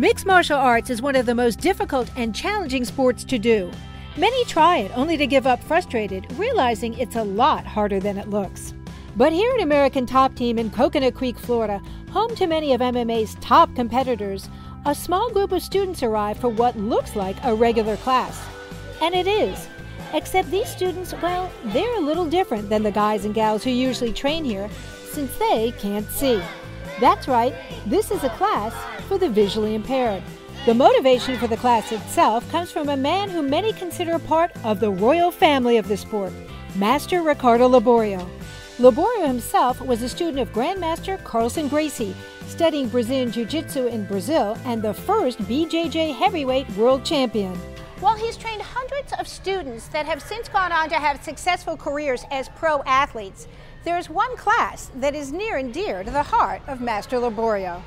Mixed martial arts is one of the most difficult and challenging sports to do. Many try it only to give up frustrated, realizing it's a lot harder than it looks. But here at American Top Team in Coconut Creek, Florida, home to many of MMA's top competitors, a small group of students arrive for what looks like a regular class. And it is. Except these students, well, they're a little different than the guys and gals who usually train here, since they can't see. That's right, this is a class for the visually impaired. The motivation for the class itself comes from a man who many consider part of the royal family of the sport, Master Ricardo Liborio. Liborio himself was a student of Grandmaster Carlson Gracie, studying Brazilian Jiu Jitsu in Brazil and the first BJJ heavyweight world champion. While he's trained hundreds of students that have since gone on to have successful careers as pro athletes, there's one class that is near and dear to the heart of Master Liborio.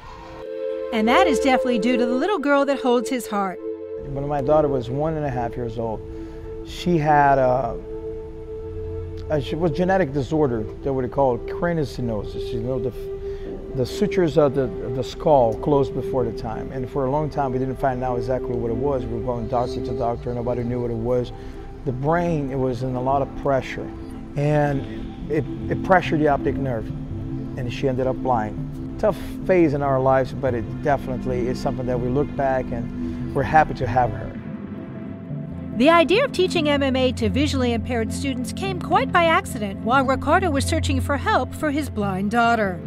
And that is definitely due to the little girl that holds his heart. When my daughter was one and a half years old, she had a, a she was genetic disorder that we call craniosynosis. You know, the, the sutures of the, the skull closed before the time. And for a long time, we didn't find out exactly what it was. We were going doctor to doctor, nobody knew what it was. The brain, it was in a lot of pressure. And it, it pressured the optic nerve, and she ended up blind. A tough phase in our lives, but it definitely is something that we look back and we're happy to have her. The idea of teaching MMA to visually impaired students came quite by accident while Ricardo was searching for help for his blind daughter.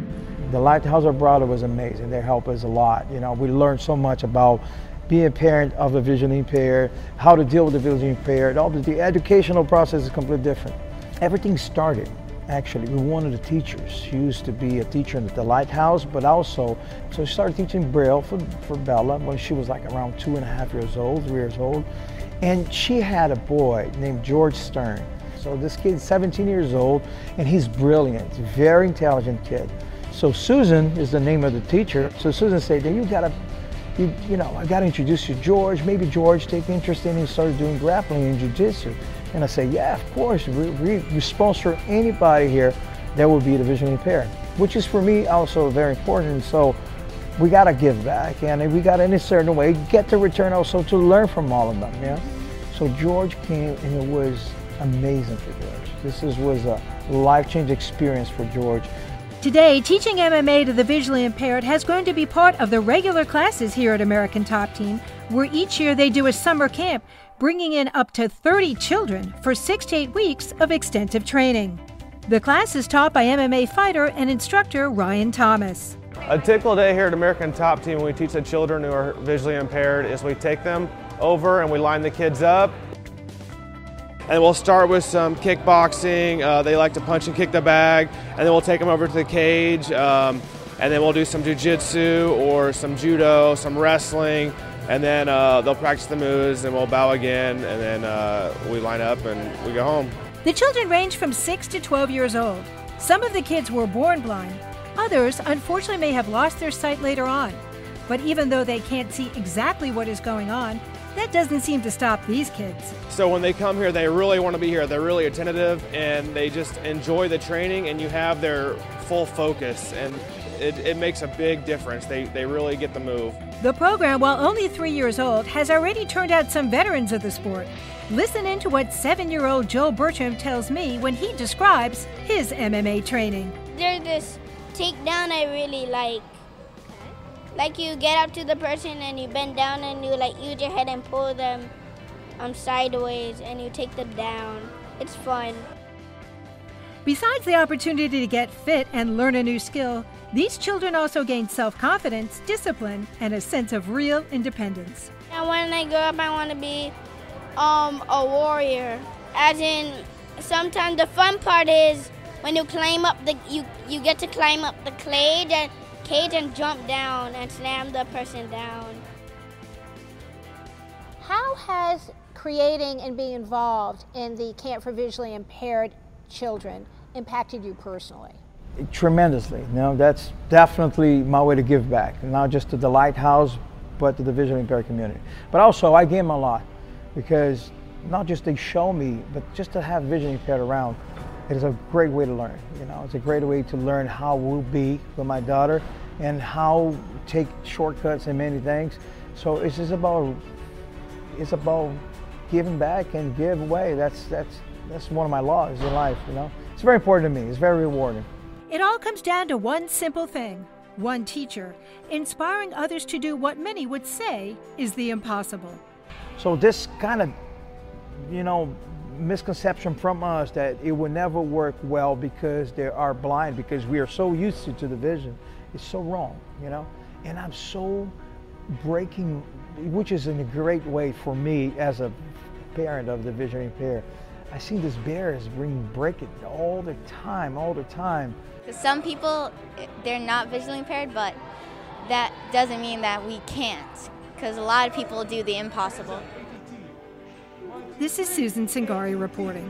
The Lighthouse of Broward was amazing. They helped us a lot. You know, we learned so much about being a parent of a visually impaired, how to deal with the visually impaired. All the educational process is completely different. Everything started actually one of the teachers. She used to be a teacher at the Lighthouse, but also, so she started teaching Braille for, for Bella when she was like around two and a half years old, three years old. And she had a boy named George Stern. So this kid's 17 years old and he's brilliant, very intelligent kid. So Susan is the name of the teacher. So Susan said, you gotta, you, you know, I gotta introduce you to George. Maybe George take interest in and started doing grappling and jiu-jitsu. And I say, yeah, of course, we, we, we sponsor anybody here that will be the visually impaired, which is for me also very important. So we got to give back and we got in a certain way get the return also to learn from all of them. Yeah. So George came and it was amazing for George. This is, was a life-changing experience for George. Today, teaching MMA to the visually impaired has grown to be part of the regular classes here at American Top Team, where each year they do a summer camp bringing in up to 30 children for six to eight weeks of extensive training. The class is taught by MMA fighter and instructor Ryan Thomas. A typical day here at American Top Team we teach the children who are visually impaired is we take them over and we line the kids up. And we'll start with some kickboxing. Uh, they like to punch and kick the bag. And then we'll take them over to the cage. Um, and then we'll do some jiu-jitsu or some judo, some wrestling, and then uh, they'll practice the moves and we'll bow again and then uh, we line up and we go home. The children range from 6 to 12 years old. Some of the kids were born blind. Others, unfortunately, may have lost their sight later on. But even though they can't see exactly what is going on, that doesn't seem to stop these kids. So when they come here, they really want to be here. They're really attentive and they just enjoy the training, and you have their full focus. And it, it makes a big difference. They, they really get the move. The program, while only three years old, has already turned out some veterans of the sport. Listen in to what seven year old Joe Bertram tells me when he describes his MMA training. There's this takedown I really like. Like you get up to the person and you bend down and you like use your head and pull them um, sideways and you take them down. It's fun. Besides the opportunity to get fit and learn a new skill, these children also gain self confidence, discipline, and a sense of real independence. And when I grow up, I want to be um, a warrior. As in, sometimes the fun part is when you climb up the you you get to climb up the cage and cage and jump down and slam the person down. How has creating and being involved in the Camp for Visually Impaired Children impacted you personally? Tremendously. You know, that's definitely my way to give back, not just to the lighthouse, but to the visually impaired community. But also, I give them a lot because not just they show me, but just to have vision impaired around, it is a great way to learn. You know, it's a great way to learn how we'll be with my daughter and how take shortcuts and many things. So it's just about it's about giving back and give away. That's that's that's one of my laws in life. You know, it's very important to me. It's very rewarding. It all comes down to one simple thing one teacher, inspiring others to do what many would say is the impossible. So, this kind of, you know, misconception from us that it will never work well because they are blind, because we are so used to, to the vision, is so wrong, you know? And I'm so breaking, which is in a great way for me as a parent of the vision impaired. I see these barriers bring break it all the time, all the time. Some people, they're not visually impaired, but that doesn't mean that we can't, because a lot of people do the impossible. This is Susan Singari reporting.